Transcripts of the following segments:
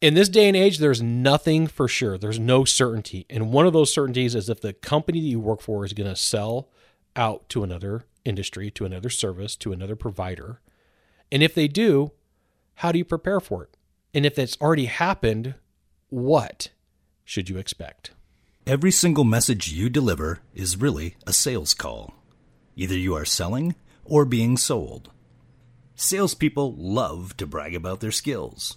in this day and age, there's nothing for sure. There's no certainty. And one of those certainties is if the company that you work for is going to sell out to another industry, to another service, to another provider. And if they do, how do you prepare for it? And if it's already happened, what should you expect? Every single message you deliver is really a sales call. Either you are selling or being sold. Salespeople love to brag about their skills.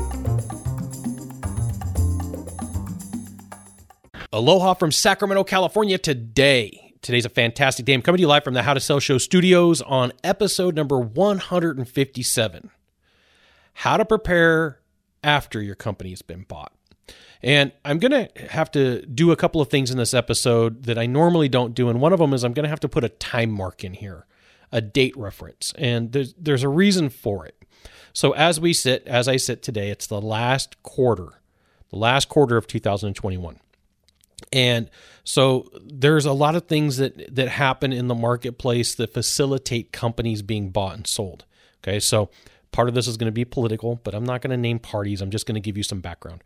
Aloha from Sacramento, California today. Today's a fantastic day. I'm coming to you live from the How to Sell Show studios on episode number 157 How to Prepare After Your Company has Been Bought. And I'm going to have to do a couple of things in this episode that I normally don't do. And one of them is I'm going to have to put a time mark in here, a date reference. And there's, there's a reason for it. So as we sit, as I sit today, it's the last quarter, the last quarter of 2021. And so there's a lot of things that that happen in the marketplace that facilitate companies being bought and sold. Okay? So part of this is going to be political, but I'm not going to name parties. I'm just going to give you some background.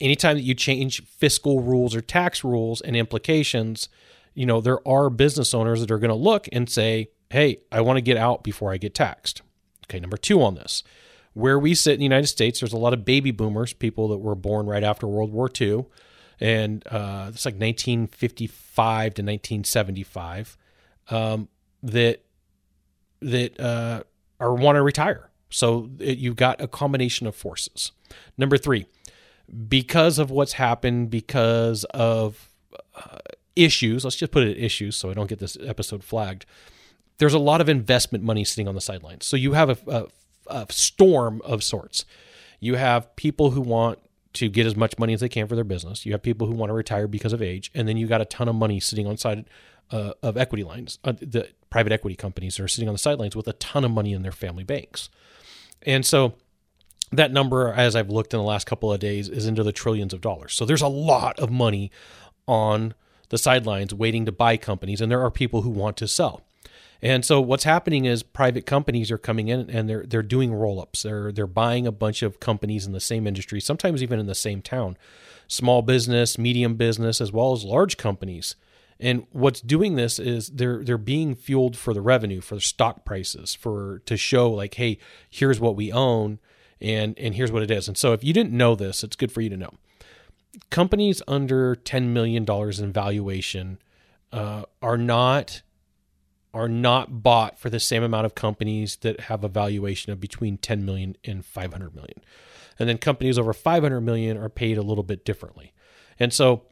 Anytime that you change fiscal rules or tax rules and implications, you know, there are business owners that are going to look and say, "Hey, I want to get out before I get taxed." Okay, number 2 on this. Where we sit in the United States, there's a lot of baby boomers, people that were born right after World War II and uh, it's like 1955 to 1975 um, that that uh, are want to retire. So it, you've got a combination of forces. Number three, because of what's happened, because of uh, issues. Let's just put it issues, so I don't get this episode flagged. There's a lot of investment money sitting on the sidelines. So you have a, a, a storm of sorts. You have people who want to get as much money as they can for their business. You have people who want to retire because of age, and then you got a ton of money sitting on side uh, of equity lines. Uh, the private equity companies are sitting on the sidelines with a ton of money in their family banks, and so that number, as I've looked in the last couple of days, is into the trillions of dollars. So there's a lot of money on the sidelines waiting to buy companies, and there are people who want to sell. And so what's happening is private companies are coming in and they're they're doing roll-ups. They're they're buying a bunch of companies in the same industry, sometimes even in the same town. Small business, medium business, as well as large companies. And what's doing this is they're they're being fueled for the revenue, for the stock prices, for to show like, hey, here's what we own and and here's what it is. And so if you didn't know this, it's good for you to know. Companies under ten million dollars in valuation uh, are not are not bought for the same amount of companies that have a valuation of between 10 million and 500 million. And then companies over 500 million are paid a little bit differently. And so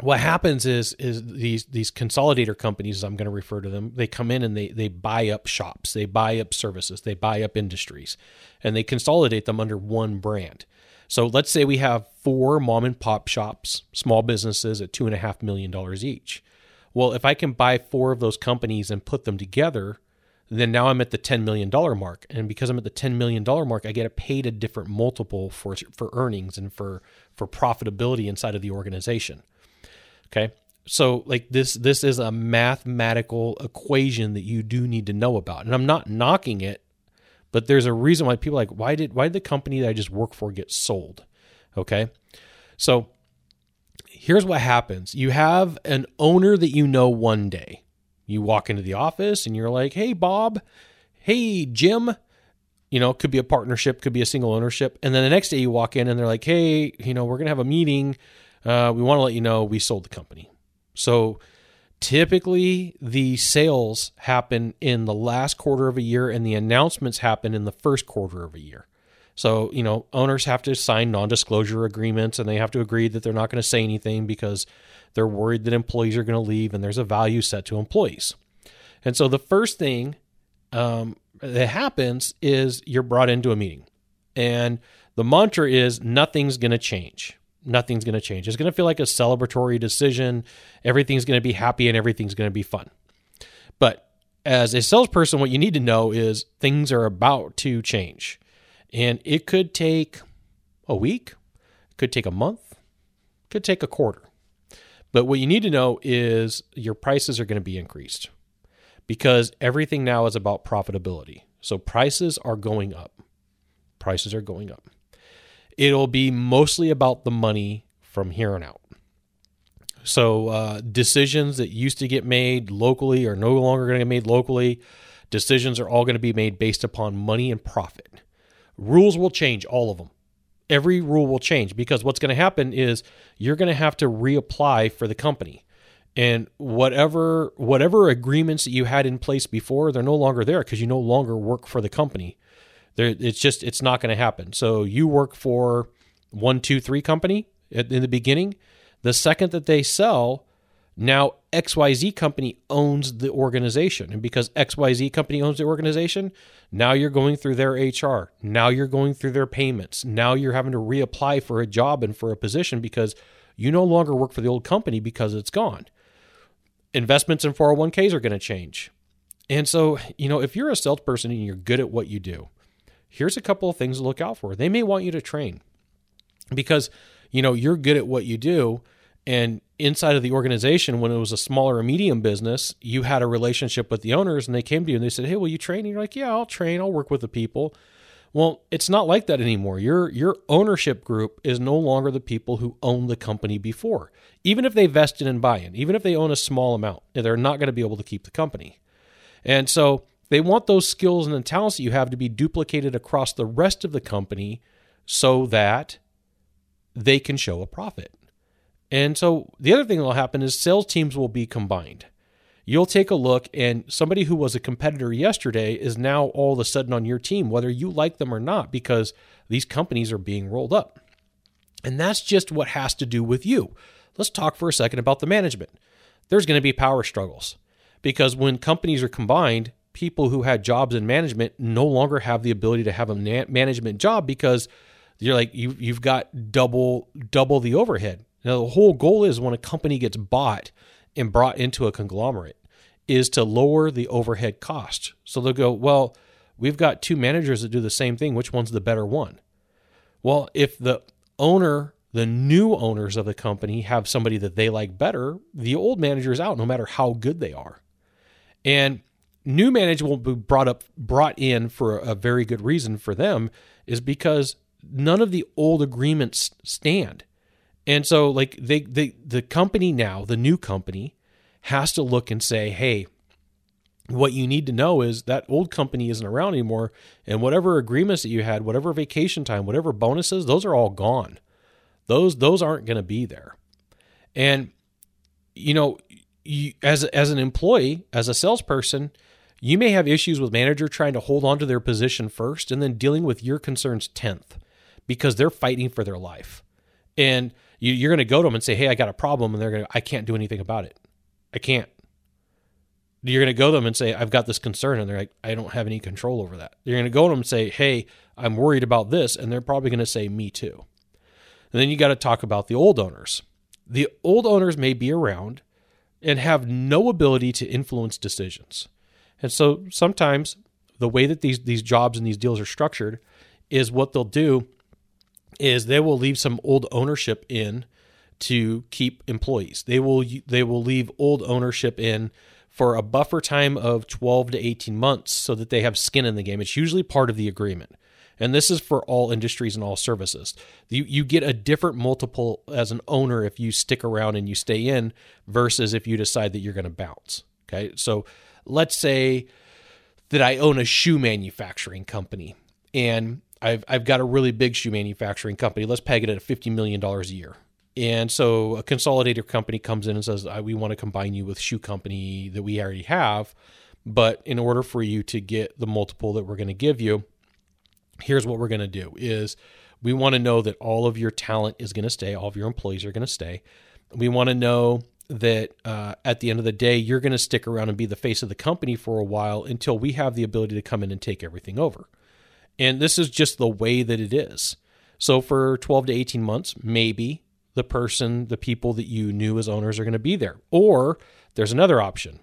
what happens is is these these consolidator companies, I'm going to refer to them, they come in and they they buy up shops, they buy up services, they buy up industries, and they consolidate them under one brand. So let's say we have four mom and pop shops, small businesses at two and a half million dollars each. Well, if I can buy four of those companies and put them together, then now I'm at the $10 million mark. And because I'm at the $10 million mark, I get paid a different multiple for, for earnings and for, for profitability inside of the organization. Okay. So like this, this is a mathematical equation that you do need to know about. And I'm not knocking it, but there's a reason why people like, why did, why did the company that I just work for get sold? Okay. So here's what happens you have an owner that you know one day. You walk into the office and you're like, hey, Bob, hey, Jim. You know, could be a partnership, could be a single ownership. And then the next day you walk in and they're like, hey, you know, we're going to have a meeting. Uh, we want to let you know we sold the company. So typically the sales happen in the last quarter of a year and the announcements happen in the first quarter of a year. So, you know, owners have to sign non disclosure agreements and they have to agree that they're not going to say anything because they're worried that employees are going to leave and there's a value set to employees. And so the first thing um, that happens is you're brought into a meeting. And the mantra is nothing's going to change. nothing's going to change. It's going to feel like a celebratory decision. Everything's going to be happy and everything's going to be fun. But as a salesperson, what you need to know is things are about to change. And it could take a week, could take a month, could take a quarter. But what you need to know is your prices are going to be increased because everything now is about profitability. So prices are going up. Prices are going up. It'll be mostly about the money from here on out. So uh, decisions that used to get made locally are no longer going to get made locally. Decisions are all going to be made based upon money and profit. Rules will change, all of them. Every rule will change because what's going to happen is you're going to have to reapply for the company. And whatever whatever agreements that you had in place before, they're no longer there because you no longer work for the company. There, it's just it's not going to happen. So you work for one, two, three company in the beginning. The second that they sell, now XYZ company owns the organization. And because XYZ company owns the organization, now you're going through their HR. Now you're going through their payments. Now you're having to reapply for a job and for a position because you no longer work for the old company because it's gone. Investments in 401ks are going to change. And so, you know, if you're a salesperson and you're good at what you do, here's a couple of things to look out for. They may want you to train because, you know, you're good at what you do and inside of the organization, when it was a smaller or medium business, you had a relationship with the owners and they came to you and they said, Hey, will you train? And you're like, Yeah, I'll train. I'll work with the people. Well, it's not like that anymore. Your your ownership group is no longer the people who owned the company before. Even if they vested in buy-in, even if they own a small amount, they're not going to be able to keep the company. And so they want those skills and the talents that you have to be duplicated across the rest of the company so that they can show a profit. And so the other thing that will happen is sales teams will be combined. You'll take a look, and somebody who was a competitor yesterday is now all of a sudden on your team, whether you like them or not, because these companies are being rolled up. And that's just what has to do with you. Let's talk for a second about the management. There's going to be power struggles because when companies are combined, people who had jobs in management no longer have the ability to have a management job because you're like you you've got double double the overhead. Now, the whole goal is when a company gets bought and brought into a conglomerate is to lower the overhead cost. So they'll go, well, we've got two managers that do the same thing. Which one's the better one? Well, if the owner, the new owners of the company have somebody that they like better, the old manager is out no matter how good they are. And new management will be brought up brought in for a very good reason for them is because none of the old agreements stand. And so like they, the company now, the new company has to look and say, "Hey, what you need to know is that old company isn't around anymore and whatever agreements that you had, whatever vacation time, whatever bonuses, those are all gone. Those those aren't going to be there." And you know, you, as as an employee, as a salesperson, you may have issues with manager trying to hold on to their position first and then dealing with your concerns 10th because they're fighting for their life. And you, are going to go to them and say, "Hey, I got a problem," and they're going to, "I can't do anything about it. I can't." You're going to go to them and say, "I've got this concern," and they're like, "I don't have any control over that." You're going to go to them and say, "Hey, I'm worried about this," and they're probably going to say, "Me too." And then you got to talk about the old owners. The old owners may be around and have no ability to influence decisions. And so sometimes the way that these these jobs and these deals are structured is what they'll do is they will leave some old ownership in to keep employees. They will they will leave old ownership in for a buffer time of 12 to 18 months so that they have skin in the game. It's usually part of the agreement. And this is for all industries and all services. You you get a different multiple as an owner if you stick around and you stay in versus if you decide that you're going to bounce. Okay? So let's say that I own a shoe manufacturing company and I've I've got a really big shoe manufacturing company. Let's peg it at fifty million dollars a year. And so a consolidator company comes in and says, "We want to combine you with shoe company that we already have, but in order for you to get the multiple that we're going to give you, here's what we're going to do: is we want to know that all of your talent is going to stay, all of your employees are going to stay. We want to know that uh, at the end of the day, you're going to stick around and be the face of the company for a while until we have the ability to come in and take everything over." And this is just the way that it is. So for 12 to 18 months, maybe the person, the people that you knew as owners are going to be there. Or there's another option.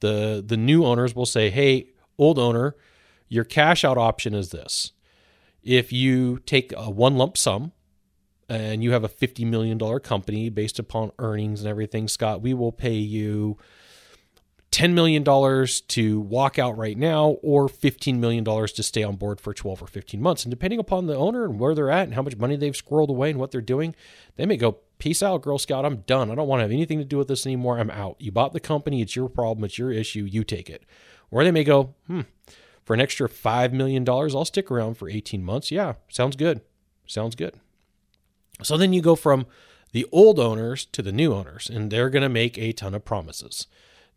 The the new owners will say, "Hey, old owner, your cash out option is this. If you take a one lump sum and you have a $50 million company based upon earnings and everything, Scott, we will pay you $10 million to walk out right now or $15 million to stay on board for 12 or 15 months. And depending upon the owner and where they're at and how much money they've squirreled away and what they're doing, they may go, Peace out, Girl Scout. I'm done. I don't want to have anything to do with this anymore. I'm out. You bought the company. It's your problem. It's your issue. You take it. Or they may go, Hmm, for an extra $5 million, I'll stick around for 18 months. Yeah, sounds good. Sounds good. So then you go from the old owners to the new owners, and they're going to make a ton of promises.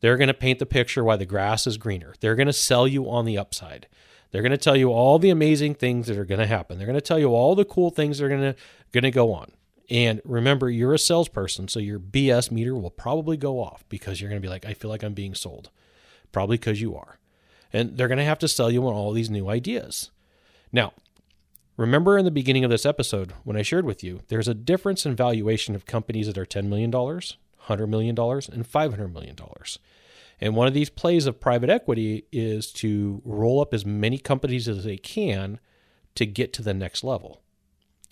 They're going to paint the picture why the grass is greener. They're going to sell you on the upside. They're going to tell you all the amazing things that are going to happen. They're going to tell you all the cool things that are going to going to go on. And remember, you're a salesperson, so your BS meter will probably go off because you're going to be like, I feel like I'm being sold. Probably because you are. And they're going to have to sell you on all these new ideas. Now, remember in the beginning of this episode when I shared with you, there's a difference in valuation of companies that are $10 million, $100 million, and $500 million. And one of these plays of private equity is to roll up as many companies as they can to get to the next level.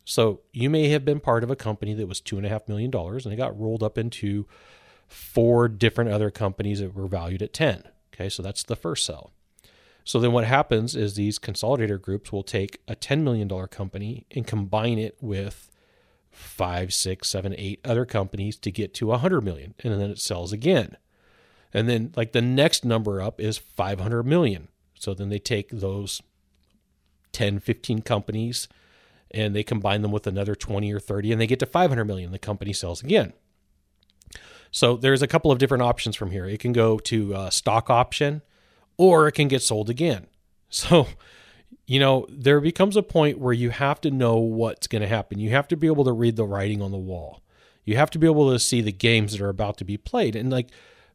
So you may have been part of a company that was $2.5 million and it got rolled up into four different other companies that were valued at 10. Okay, so that's the first sell. So then what happens is these consolidator groups will take a $10 million company and combine it with five, six, seven, eight other companies to get to a 100 million. And then it sells again. And then like the next number up is 500 million. So then they take those 10, 15 companies and they combine them with another 20 or 30 and they get to 500 million. The company sells again. So there's a couple of different options from here. It can go to a stock option or it can get sold again. So, you know, there becomes a point where you have to know what's going to happen. You have to be able to read the writing on the wall. You have to be able to see the games that are about to be played. And like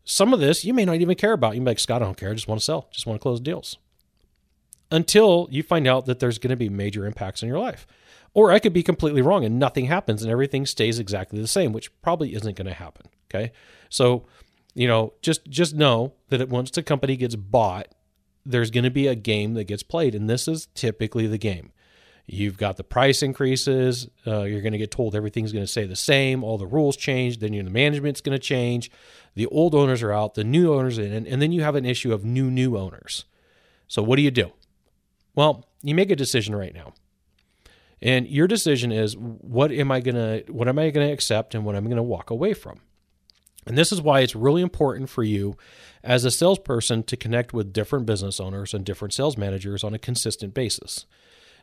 some of this, you may not even care about. You may be like, Scott, I don't care. I just want to sell, just want to close deals. Until you find out that there's going to be major impacts in your life. Or I could be completely wrong and nothing happens and everything stays exactly the same, which probably isn't going to happen. Okay. So you know, just just know that once the company gets bought, there's going to be a game that gets played, and this is typically the game. You've got the price increases. Uh, you're going to get told everything's going to stay the same. All the rules change. Then your the management's going to change. The old owners are out. The new owners in, and then you have an issue of new new owners. So what do you do? Well, you make a decision right now, and your decision is what am I gonna what am I going to accept and what I'm going to walk away from. And this is why it's really important for you as a salesperson to connect with different business owners and different sales managers on a consistent basis.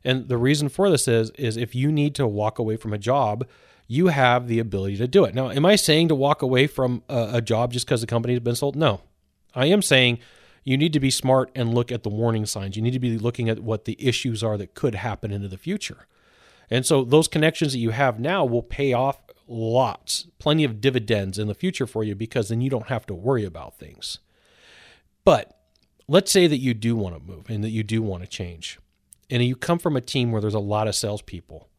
And the reason for this is is if you need to walk away from a job, you have the ability to do it. Now, am I saying to walk away from a, a job just because the company has been sold? No. I am saying you need to be smart and look at the warning signs. You need to be looking at what the issues are that could happen into the future. And so those connections that you have now will pay off lots, plenty of dividends in the future for you because then you don't have to worry about things. But let's say that you do want to move and that you do want to change, and you come from a team where there's a lot of salespeople.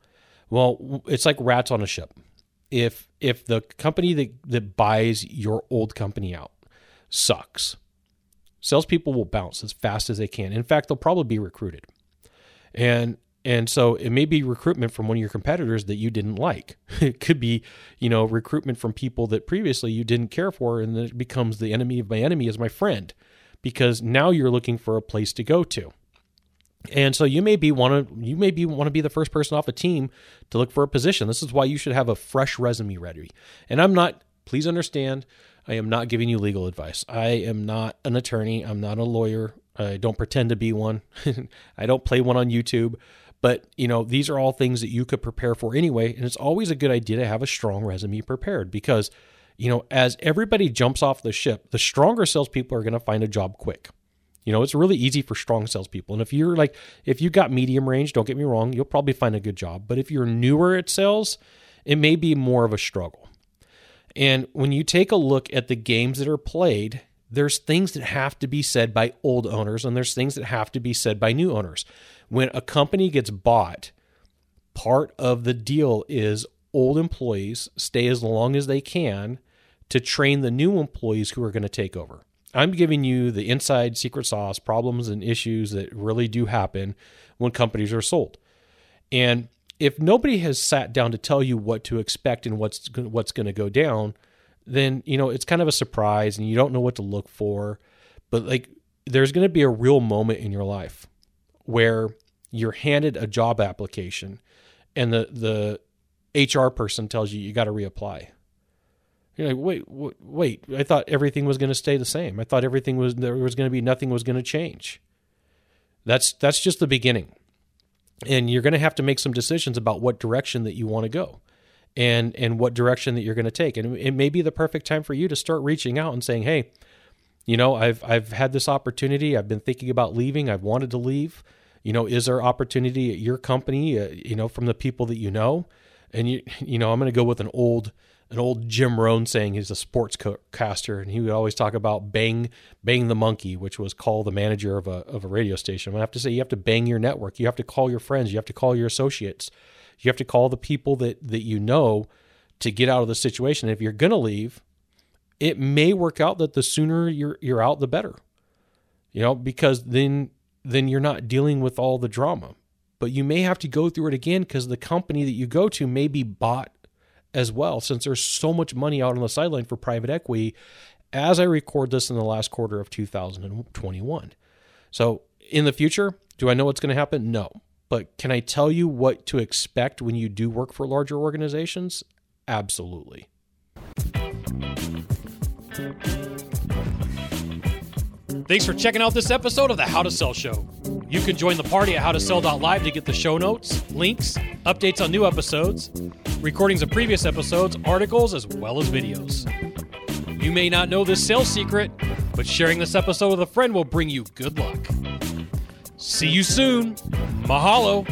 Well, it's like rats on a ship. If if the company that, that buys your old company out sucks, salespeople will bounce as fast as they can. In fact, they'll probably be recruited. And and so it may be recruitment from one of your competitors that you didn't like. It could be, you know, recruitment from people that previously you didn't care for, and then it becomes the enemy of my enemy is my friend, because now you're looking for a place to go to. And so you may be want to you may be want to be the first person off a team to look for a position. This is why you should have a fresh resume ready. And I'm not. Please understand, I am not giving you legal advice. I am not an attorney. I'm not a lawyer. I don't pretend to be one. I don't play one on YouTube. But, you know, these are all things that you could prepare for anyway. And it's always a good idea to have a strong resume prepared because, you know, as everybody jumps off the ship, the stronger salespeople are going to find a job quick. You know, it's really easy for strong salespeople. And if you're like, if you got medium range, don't get me wrong, you'll probably find a good job. But if you're newer at sales, it may be more of a struggle. And when you take a look at the games that are played, there's things that have to be said by old owners and there's things that have to be said by new owners when a company gets bought, part of the deal is old employees stay as long as they can to train the new employees who are going to take over. I'm giving you the inside secret sauce problems and issues that really do happen when companies are sold. And if nobody has sat down to tell you what to expect and what's what's going to go down, then you know it's kind of a surprise and you don't know what to look for. But like there's going to be a real moment in your life where you're handed a job application and the the HR person tells you you got to reapply. You're like, wait, wait, wait! I thought everything was going to stay the same. I thought everything was there was going to be nothing was going to change. That's that's just the beginning, and you're going to have to make some decisions about what direction that you want to go, and and what direction that you're going to take. And it may be the perfect time for you to start reaching out and saying, hey, you know, I've I've had this opportunity. I've been thinking about leaving. I've wanted to leave. You know, is there opportunity at your company? Uh, you know, from the people that you know, and you you know, I'm going to go with an old an old Jim Rohn saying he's a sports caster, and he would always talk about bang bang the monkey, which was call the manager of a of a radio station. I have to say you have to bang your network. You have to call your friends. You have to call your associates. You have to call the people that that you know to get out of the situation. And if you're going to leave, it may work out that the sooner you're you're out, the better. You know, because then then you're not dealing with all the drama. But you may have to go through it again because the company that you go to may be bought as well, since there's so much money out on the sideline for private equity as I record this in the last quarter of 2021. So, in the future, do I know what's going to happen? No. But can I tell you what to expect when you do work for larger organizations? Absolutely. Thanks for checking out this episode of the How to Sell Show. You can join the party at howtosell.live to get the show notes, links, updates on new episodes, recordings of previous episodes, articles, as well as videos. You may not know this sales secret, but sharing this episode with a friend will bring you good luck. See you soon. Mahalo.